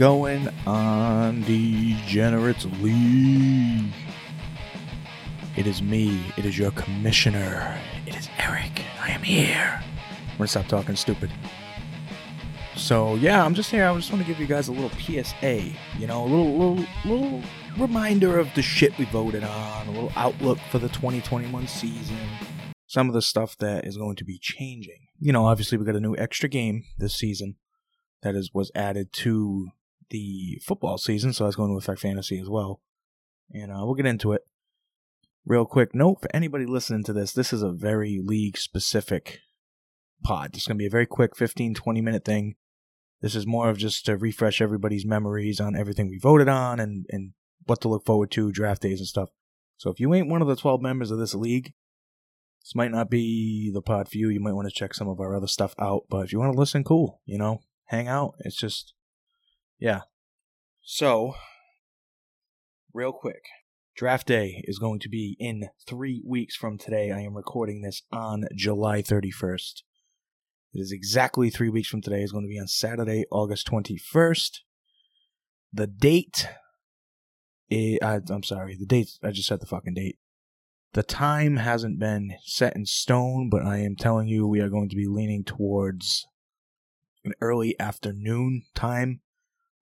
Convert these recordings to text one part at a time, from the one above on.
Going on, Degenerates League? It is me. It is your commissioner. It is Eric. I am here. I'm gonna stop talking stupid. So yeah, I'm just here. I just want to give you guys a little PSA. You know, a little, little, little reminder of the shit we voted on. A little outlook for the 2021 season. Some of the stuff that is going to be changing. You know, obviously we got a new extra game this season that is was added to the football season, so that's going to affect fantasy as well. And uh, we'll get into it. Real quick note for anybody listening to this, this is a very league specific pod. It's going to be a very quick 15, 20 minute thing. This is more of just to refresh everybody's memories on everything we voted on and, and what to look forward to, draft days and stuff. So if you ain't one of the 12 members of this league, this might not be the pod for you. You might want to check some of our other stuff out. But if you want to listen, cool. You know, hang out. It's just, yeah. So, real quick, draft day is going to be in three weeks from today. I am recording this on July 31st. It is exactly three weeks from today. It's going to be on Saturday, August 21st. The date, is, I, I'm sorry, the date, I just said the fucking date. The time hasn't been set in stone, but I am telling you we are going to be leaning towards an early afternoon time,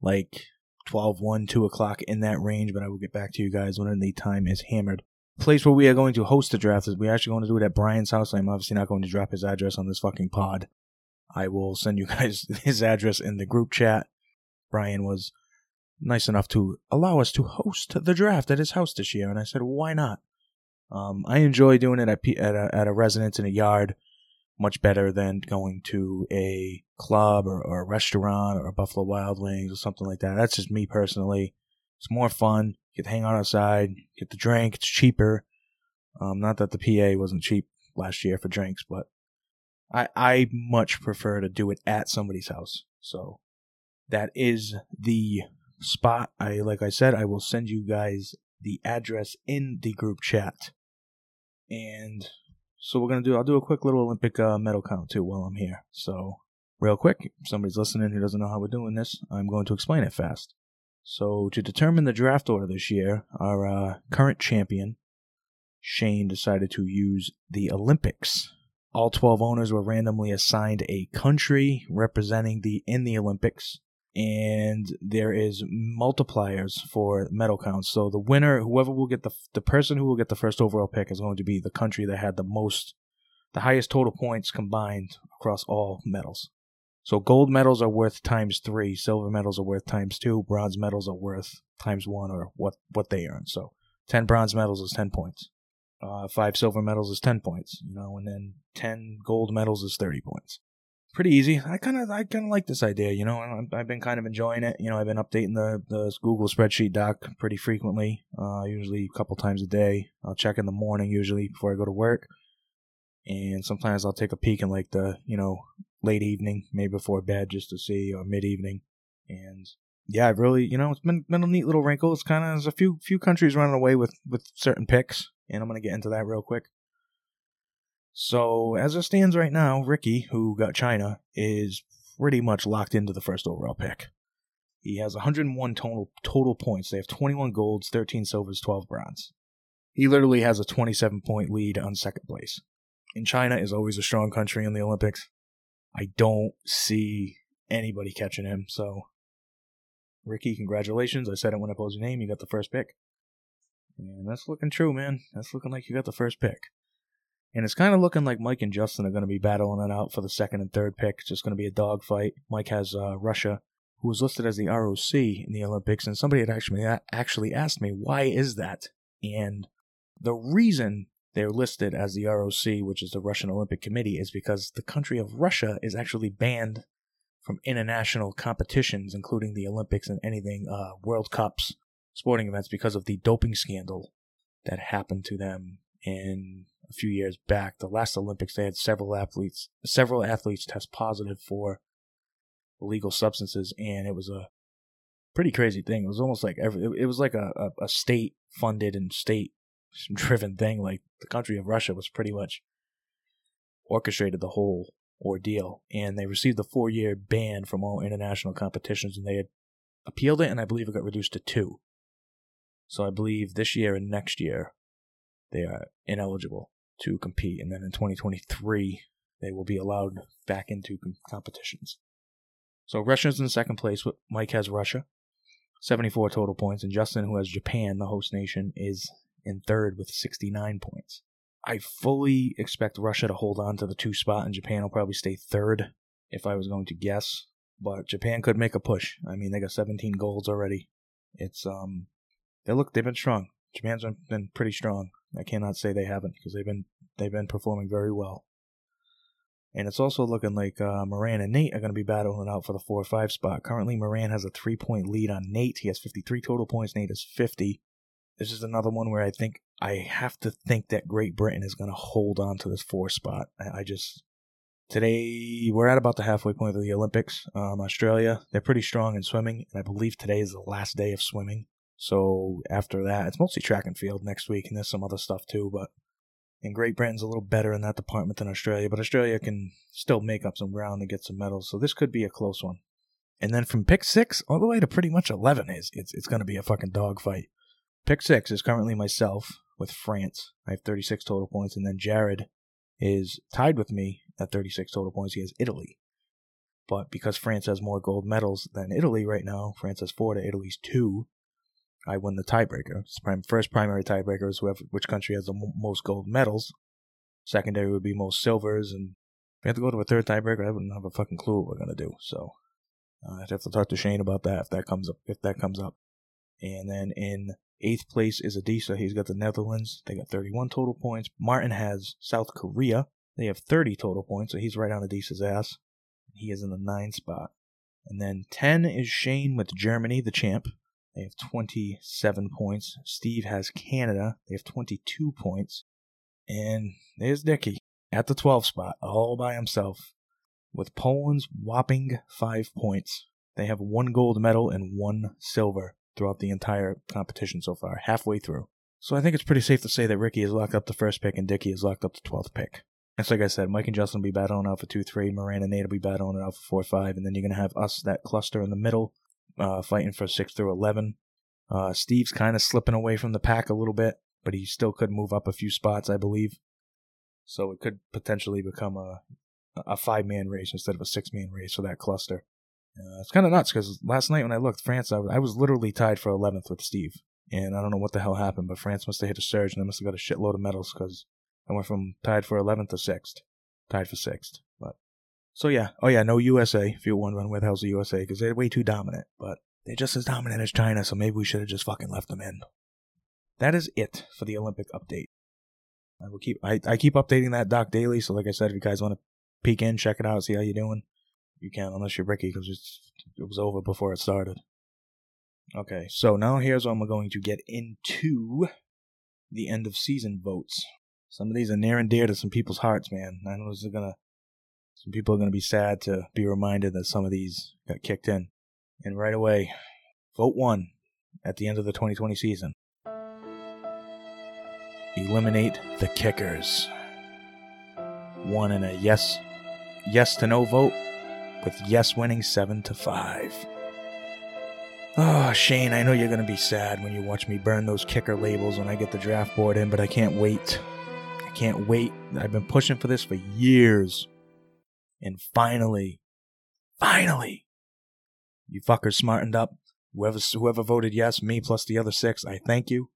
like 12, 1, 2 o'clock in that range, but I will get back to you guys when the time is hammered. Place where we are going to host the draft is we're actually going to do it at Brian's house. I'm obviously not going to drop his address on this fucking pod. I will send you guys his address in the group chat. Brian was nice enough to allow us to host the draft at his house this year, and I said, why not? Um, I enjoy doing it at, at, a, at a residence in a yard much better than going to a club or, or, a restaurant or a Buffalo Wild Wings or something like that. That's just me personally. It's more fun. You can hang out outside, get the drink. It's cheaper. Um, not that the PA wasn't cheap last year for drinks, but I I much prefer to do it at somebody's house. So that is the spot. I like I said, I will send you guys the address in the group chat. And so we're gonna do. I'll do a quick little Olympic uh, medal count too while I'm here. So real quick, if somebody's listening who doesn't know how we're doing this, I'm going to explain it fast. So to determine the draft order this year, our uh, current champion Shane decided to use the Olympics. All 12 owners were randomly assigned a country representing the in the Olympics and there is multipliers for medal counts. So the winner, whoever will get the the person who will get the first overall pick is going to be the country that had the most, the highest total points combined across all medals. So gold medals are worth times three, silver medals are worth times two, bronze medals are worth times one, or what what they earn. So ten bronze medals is ten points. Uh, five silver medals is ten points, you know, and then ten gold medals is thirty points pretty easy. I kind of I kind of like this idea. You know, I've been kind of enjoying it. You know, I've been updating the the Google spreadsheet doc pretty frequently. Uh, usually a couple times a day. I'll check in the morning usually before I go to work, and sometimes I'll take a peek in like the you know late evening, maybe before bed, just to see uh, or mid evening. And yeah, I've really you know it's been been a neat little wrinkle. It's kind of there's a few few countries running away with with certain picks, and I'm gonna get into that real quick. So, as it stands right now, Ricky, who got China, is pretty much locked into the first overall pick. He has 101 total total points. They have 21 golds, 13 silvers, 12 bronze. He literally has a 27 point lead on second place. And China is always a strong country in the Olympics. I don't see anybody catching him. So, Ricky, congratulations. I said it when I posed your name. You got the first pick. And that's looking true, man. That's looking like you got the first pick. And it's kind of looking like Mike and Justin are going to be battling it out for the second and third pick. It's just going to be a dogfight. Mike has uh, Russia, who was listed as the ROC in the Olympics, and somebody had actually actually asked me why is that, and the reason they're listed as the ROC, which is the Russian Olympic Committee, is because the country of Russia is actually banned from international competitions, including the Olympics and anything uh, World Cups, sporting events, because of the doping scandal that happened to them in a few years back, the last Olympics, they had several athletes, several athletes test positive for illegal substances, and it was a pretty crazy thing. It was almost like every, it was like a, a, a state funded and state driven thing. Like the country of Russia was pretty much orchestrated the whole ordeal, and they received a four year ban from all international competitions, and they had appealed it, and I believe it got reduced to two. So I believe this year and next year they are ineligible to compete, and then in 2023 they will be allowed back into competitions. So Russia's in second place. Mike has Russia, 74 total points, and Justin, who has Japan, the host nation, is in third with 69 points. I fully expect Russia to hold on to the two spot, and Japan will probably stay third if I was going to guess. But Japan could make a push. I mean, they got 17 goals already. It's um, they look they've been strong. Japan's been pretty strong. I cannot say they haven't because they've been they've been performing very well. And it's also looking like uh, Moran and Nate are going to be battling out for the 4 or 5 spot. Currently, Moran has a three point lead on Nate. He has 53 total points. Nate has 50. This is another one where I think I have to think that Great Britain is going to hold on to this four spot. I, just. Today, we're at about the halfway point of the Olympics. Um, Australia, they're pretty strong in swimming, and I believe today is the last day of swimming. So after that, it's mostly track and field next week, and there's some other stuff too. But and Great Britain's a little better in that department than Australia, but Australia can still make up some ground and get some medals. So this could be a close one. And then from pick six all the way to pretty much eleven is it's it's going to be a fucking dogfight. Pick six is currently myself with France. I have 36 total points, and then Jared is tied with me at 36 total points. He has Italy. But because France has more gold medals than Italy right now, France has four to Italy's two. I win the tiebreaker. First primary tiebreaker is whoever, which country has the most gold medals. Secondary would be most silvers, and if we have to go to a third tiebreaker, I wouldn't have a fucking clue what we're gonna do. So uh, I'd have to talk to Shane about that if that comes up. If that comes up, and then in eighth place is Adisa. He's got the Netherlands. They got 31 total points. Martin has South Korea. They have 30 total points, so he's right on Adisa's ass. He is in the nine spot. And then 10 is Shane with Germany, the champ. They have 27 points. Steve has Canada. They have 22 points. And there's Dicky at the 12th spot, all by himself, with Poland's whopping five points. They have one gold medal and one silver throughout the entire competition so far, halfway through. So I think it's pretty safe to say that Ricky has locked up the first pick and Dicky has locked up the 12th pick. And so like I said, Mike and Justin will be battling out for 2 3, Moran and Nate will be battling out for 4 5, and then you're going to have us, that cluster in the middle, uh, fighting for 6 through 11. Uh, Steve's kind of slipping away from the pack a little bit, but he still could move up a few spots, I believe. So it could potentially become a a five man race instead of a six man race for that cluster. Uh, it's kind of nuts because last night when I looked, France, I was, I was literally tied for 11th with Steve. And I don't know what the hell happened, but France must have hit a surge and they must have got a shitload of medals because I went from tied for 11th to 6th. Tied for 6th. But so yeah, oh yeah, no USA. If you're wondering where the hell's the USA, because they're way too dominant. But they're just as dominant as China, so maybe we should have just fucking left them in. That is it for the Olympic update. I will keep I, I keep updating that doc daily. So like I said, if you guys want to peek in, check it out, see how you're doing, you can't unless you're Ricky because it was over before it started. Okay, so now here's when we're going to get into the end of season votes. Some of these are near and dear to some people's hearts, man. I know this is gonna some people are going to be sad to be reminded that some of these got kicked in. And right away, vote one at the end of the 2020 season. Eliminate the kickers. One in a yes, yes to no vote, with yes winning seven to five. Oh, Shane, I know you're going to be sad when you watch me burn those kicker labels when I get the draft board in, but I can't wait. I can't wait. I've been pushing for this for years. And finally, finally, you fuckers smartened up. Whoever whoever voted yes, me plus the other six, I thank you.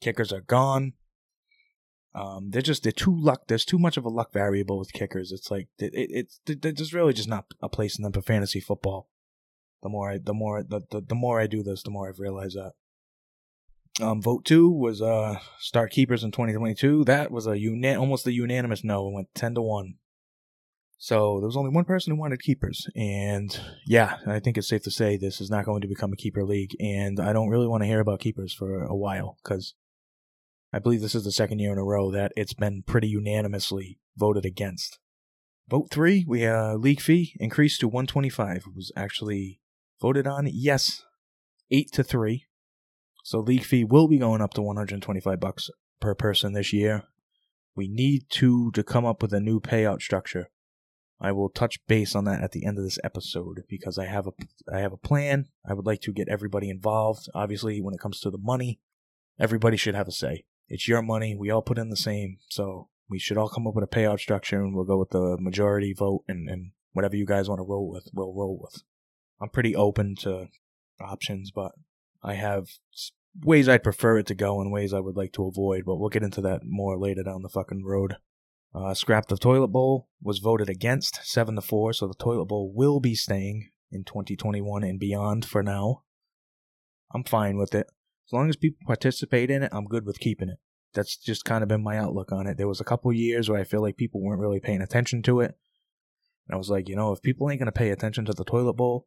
Kickers are gone. Um, they're just they're too luck. There's too much of a luck variable with kickers. It's like it, it, it's there's really just not a place in them for fantasy football. The more I the more the, the, the more I do this, the more I've realized that. Um, vote two was uh start keepers in 2022. That was a unan- almost a unanimous no. It went ten to one. So there was only one person who wanted keepers. And yeah, I think it's safe to say this is not going to become a keeper league. And I don't really want to hear about keepers for a while because I believe this is the second year in a row that it's been pretty unanimously voted against. Vote three, we uh, league fee increased to 125. It was actually voted on yes, eight to three. So league fee will be going up to 125 bucks per person this year. We need to to come up with a new payout structure I will touch base on that at the end of this episode because I have a I have a plan. I would like to get everybody involved. Obviously, when it comes to the money, everybody should have a say. It's your money. We all put in the same, so we should all come up with a payout structure, and we'll go with the majority vote, and, and whatever you guys want to roll with, we'll roll with. I'm pretty open to options, but I have ways I'd prefer it to go and ways I would like to avoid, but we'll get into that more later down the fucking road. Uh, scrap the toilet bowl was voted against, 7 to 4, so the toilet bowl will be staying in 2021 and beyond for now. I'm fine with it. As long as people participate in it, I'm good with keeping it. That's just kind of been my outlook on it. There was a couple years where I feel like people weren't really paying attention to it. And I was like, you know, if people ain't going to pay attention to the toilet bowl,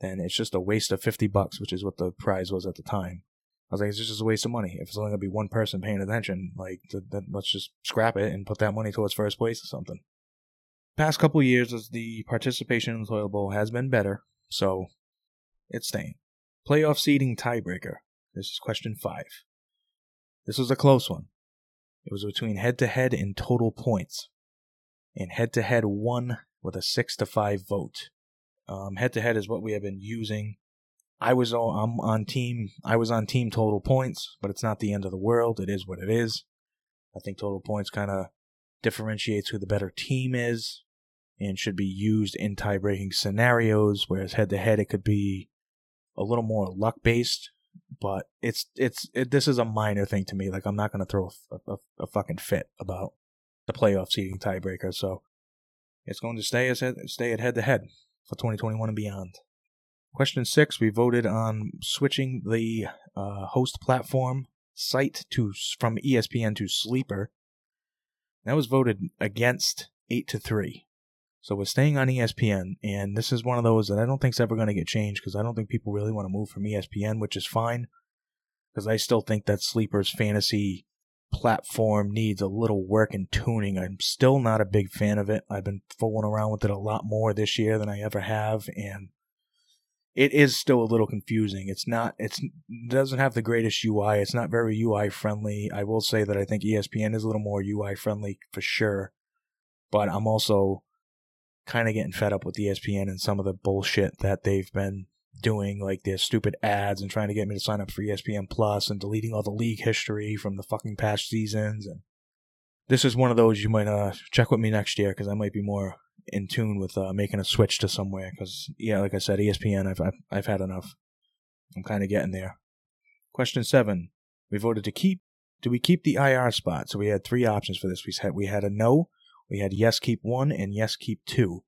then it's just a waste of 50 bucks, which is what the prize was at the time. I was like, it's just a waste of money. If it's only gonna be one person paying attention, like, then let's just scrap it and put that money towards first place or something. Past couple years, the participation in the toilet bowl has been better, so it's staying. Playoff seeding tiebreaker. This is question five. This was a close one. It was between head to head and total points, and head to head won with a six to five vote. Head to head is what we have been using. I was I'm on team. I was on team total points, but it's not the end of the world. It is what it is. I think total points kind of differentiates who the better team is, and should be used in tie breaking scenarios. Whereas head to head, it could be a little more luck based. But it's it's it, this is a minor thing to me. Like I'm not gonna throw a, a, a fucking fit about the playoff seeding tiebreaker. So it's going to stay as stay at head to head for 2021 and beyond. Question six: We voted on switching the uh, host platform site to from ESPN to Sleeper. That was voted against eight to three. So we're staying on ESPN, and this is one of those that I don't think is ever going to get changed because I don't think people really want to move from ESPN, which is fine. Because I still think that Sleeper's fantasy platform needs a little work and tuning. I'm still not a big fan of it. I've been fooling around with it a lot more this year than I ever have, and it is still a little confusing. It's not. It's it doesn't have the greatest UI. It's not very UI friendly. I will say that I think ESPN is a little more UI friendly for sure, but I'm also kind of getting fed up with ESPN and some of the bullshit that they've been doing, like their stupid ads and trying to get me to sign up for ESPN Plus and deleting all the league history from the fucking past seasons. And this is one of those you might uh, check with me next year because I might be more in tune with uh, making a switch to somewhere. Because yeah, like I said, ESPN, I've I've, I've had enough. I'm kind of getting there. Question seven: We voted to keep. Do we keep the IR spot? So we had three options for this. We had we had a no, we had yes keep one, and yes keep two.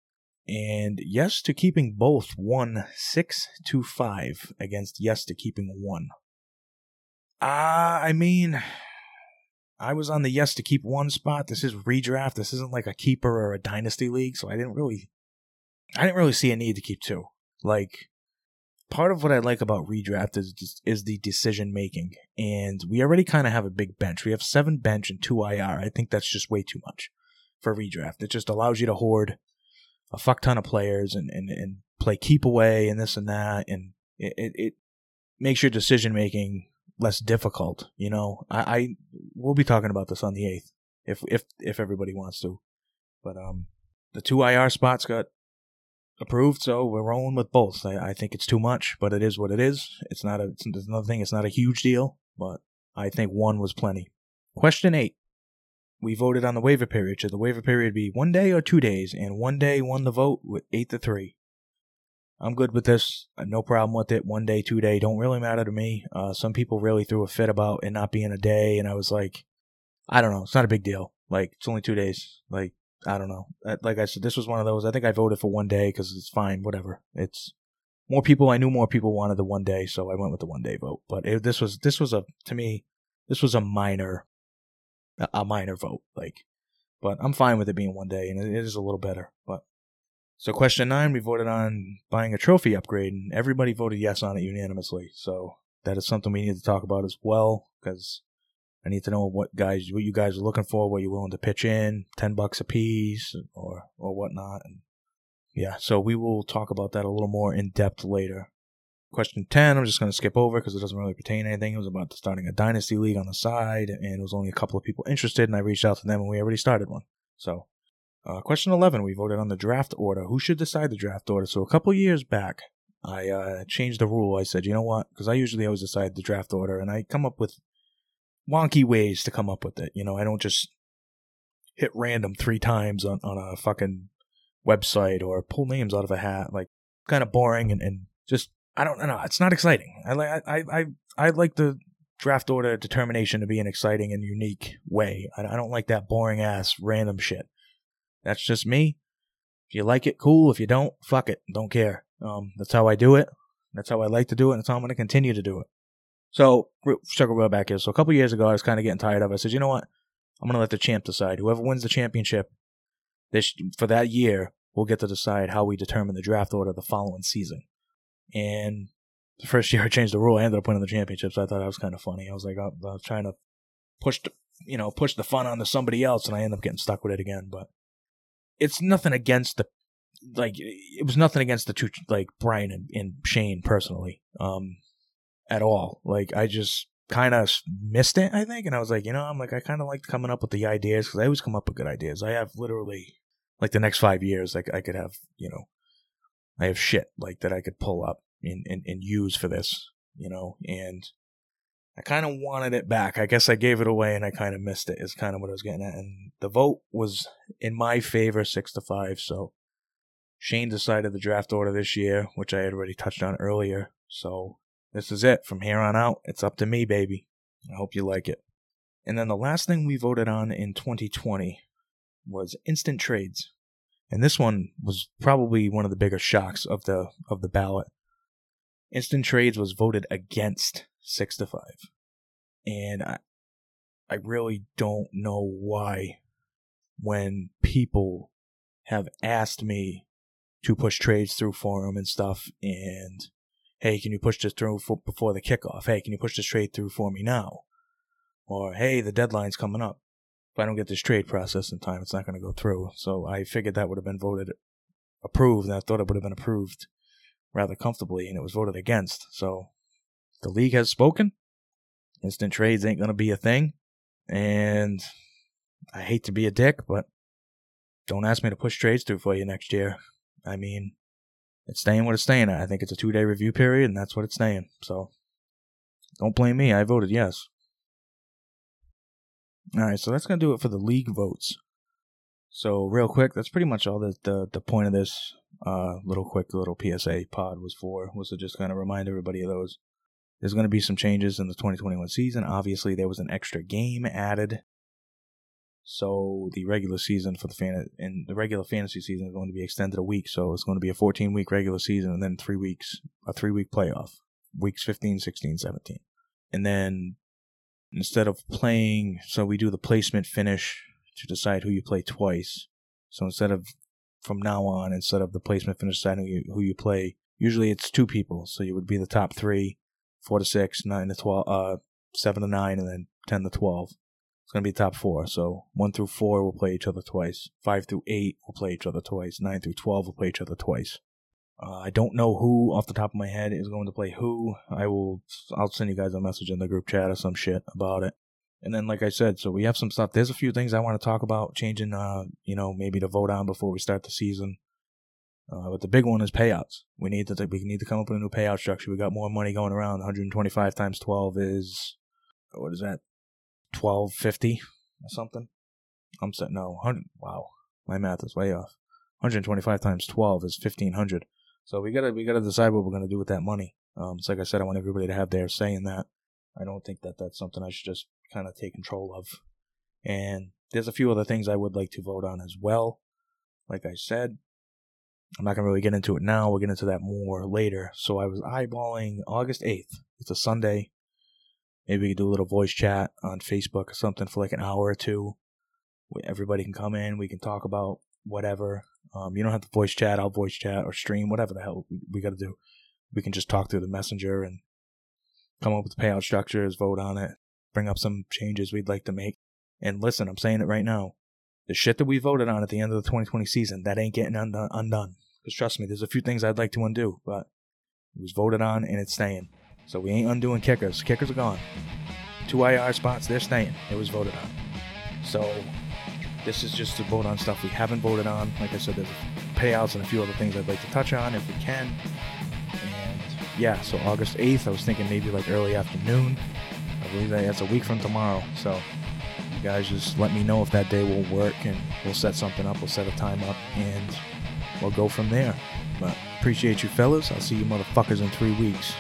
And yes to keeping both won six to five against yes to keeping one. Ah, uh, I mean, I was on the yes to keep one spot. This is redraft. This isn't like a keeper or a dynasty league, so I didn't really I didn't really see a need to keep two. Like part of what I like about redraft is is the decision making, and we already kind of have a big bench. We have seven bench and two IR. I think that's just way too much for redraft. It just allows you to hoard a fuck ton of players and and, and play keep away and this and that, and it, it, it makes your decision making less difficult. You know, I, I we'll be talking about this on the eighth if if if everybody wants to, but um, the two IR spots got approved, so we're rolling with both. I, I think it's too much, but it is what it is. It's not a it's another thing. It's not a huge deal, but I think one was plenty. Question eight. We voted on the waiver period. Should the waiver period be one day or two days? And one day won the vote with eight to three. I'm good with this. No problem with it. One day, two day, don't really matter to me. Uh, some people really threw a fit about it not being a day, and I was like, I don't know. It's not a big deal. Like it's only two days. Like I don't know. Like I said, this was one of those. I think I voted for one day because it's fine. Whatever. It's more people. I knew more people wanted the one day, so I went with the one day vote. But it, this was this was a to me this was a minor a minor vote. Like, but I'm fine with it being one day, and it is a little better. But so question nine, we voted on buying a trophy upgrade, and everybody voted yes on it unanimously. So that is something we need to talk about as well, because I need to know what guys, what you guys are looking for, what you're willing to pitch in, ten bucks a piece, or or whatnot. And yeah, so we will talk about that a little more in depth later. Question 10, I'm just going to skip over because it doesn't really pertain to anything. It was about starting a dynasty league on the side, and it was only a couple of people interested, and I reached out to them, and we already started one. So Uh, question 11, we voted on the draft order. Who should decide the draft order? So a couple years back, I uh, changed the rule. I said, you know what? Because I usually always decide the draft order, and I come up with wonky ways to come up with it. You know, I don't just hit random three times on, on a fucking website or pull names out of a hat. Like, kind of boring and, and just, I don't know. It's not exciting. I like, I, I, I like the draft order determination to be an exciting and unique way. I, I don't like that boring ass random shit. That's just me. If you like it, cool. If you don't, fuck it. Don't care. Um, that's how I do it. That's how I like to do it. And that's how I'm going to continue to do it. So, circle real back here. So, a couple years ago, I was kind of getting tired of it. I said, you know what? I'm going to let the champ decide. Whoever wins the championship this for that year we'll get to decide how we determine the draft order the following season. And the first year I changed the rule, I ended up winning the championship. So I thought that was kind of funny. I was like, I was trying to push, the, you know, push the fun onto somebody else, and I ended up getting stuck with it again. But it's nothing against the like it was nothing against the two like Brian and, and Shane personally um at all. Like I just kind of missed it, I think, and I was like, you know, I'm like I kind of like coming up with the ideas because I always come up with good ideas. I have literally like the next five years, like I could have you know, I have shit like that I could pull up and and, and use for this, you know, and I kind of wanted it back. I guess I gave it away and I kind of missed it. Is kind of what I was getting at. And the vote was in my favor, six to five. So Shane decided the draft order this year, which I had already touched on earlier. So this is it. From here on out, it's up to me, baby. I hope you like it. And then the last thing we voted on in 2020 was instant trades. And this one was probably one of the bigger shocks of the of the ballot. Instant trades was voted against six to five. And I, I really don't know why when people have asked me to push trades through for them and stuff and hey can you push this through for, before the kickoff hey can you push this trade through for me now or hey the deadline's coming up if i don't get this trade process in time it's not going to go through so i figured that would have been voted approved and i thought it would have been approved rather comfortably and it was voted against so the league has spoken. Instant trades ain't going to be a thing. And I hate to be a dick, but don't ask me to push trades through for you next year. I mean, it's staying what it's staying at. I think it's a two day review period, and that's what it's staying. So don't blame me. I voted yes. All right, so that's going to do it for the league votes. So real quick, that's pretty much all that the, the point of this uh, little quick little PSA pod was for, was to just kind of remind everybody of those. There's going to be some changes in the 2021 season. Obviously, there was an extra game added. So the regular season for the fan and the regular fantasy season is going to be extended a week. So it's going to be a 14 week regular season and then three weeks, a three week playoff, weeks 15, 16, 17. And then instead of playing, so we do the placement finish to decide who you play twice. So instead of from now on, instead of the placement finish deciding who you, who you play, usually it's two people. So you would be the top three four to six, nine to twelve, uh, seven to nine, and then ten to twelve. It's gonna be the top four. So one through four will play each other twice. Five through eight will play each other twice. Nine through twelve will play each other twice. Uh, I don't know who off the top of my head is going to play who. I will. I'll send you guys a message in the group chat or some shit about it. And then, like I said, so we have some stuff. There's a few things I want to talk about changing. Uh, you know, maybe to vote on before we start the season. Uh, but the big one is payouts. We need to we need to come up with a new payout structure. We got more money going around. 125 times 12 is what is that? 1250 or something. I'm set. No, 100. Wow, my math is way off. 125 times 12 is 1500. So we gotta we gotta decide what we're gonna do with that money. Um, it's like I said, I want everybody to have their say in that. I don't think that that's something I should just kind of take control of. And there's a few other things I would like to vote on as well. Like I said, I'm not to really get into it now. We'll get into that more later. So I was eyeballing August 8th. It's a Sunday. Maybe we could do a little voice chat on Facebook or something for like an hour or two. Everybody can come in. We can talk about whatever. Um, you don't have to voice chat. I'll voice chat or stream, whatever the hell we, we got to do. We can just talk through the messenger and come up with the payout structures, vote on it, bring up some changes we'd like to make. And listen, I'm saying it right now. The shit that we voted on at the end of the 2020 season, that ain't getting undone. Because trust me, there's a few things I'd like to undo, but it was voted on and it's staying. So we ain't undoing kickers. Kickers are gone. Two IR spots, they're staying. It was voted on. So This is just to vote on stuff we haven't voted on. Like I said, there's payouts and a few other things I'd like to touch on if we can. And yeah, so August 8th, I was thinking maybe like early afternoon. I believe that that's a week from tomorrow. So you guys just let me know if that day will work and we'll set something up. We'll set a time up and we'll go from there. But appreciate you fellas. I'll see you motherfuckers in three weeks.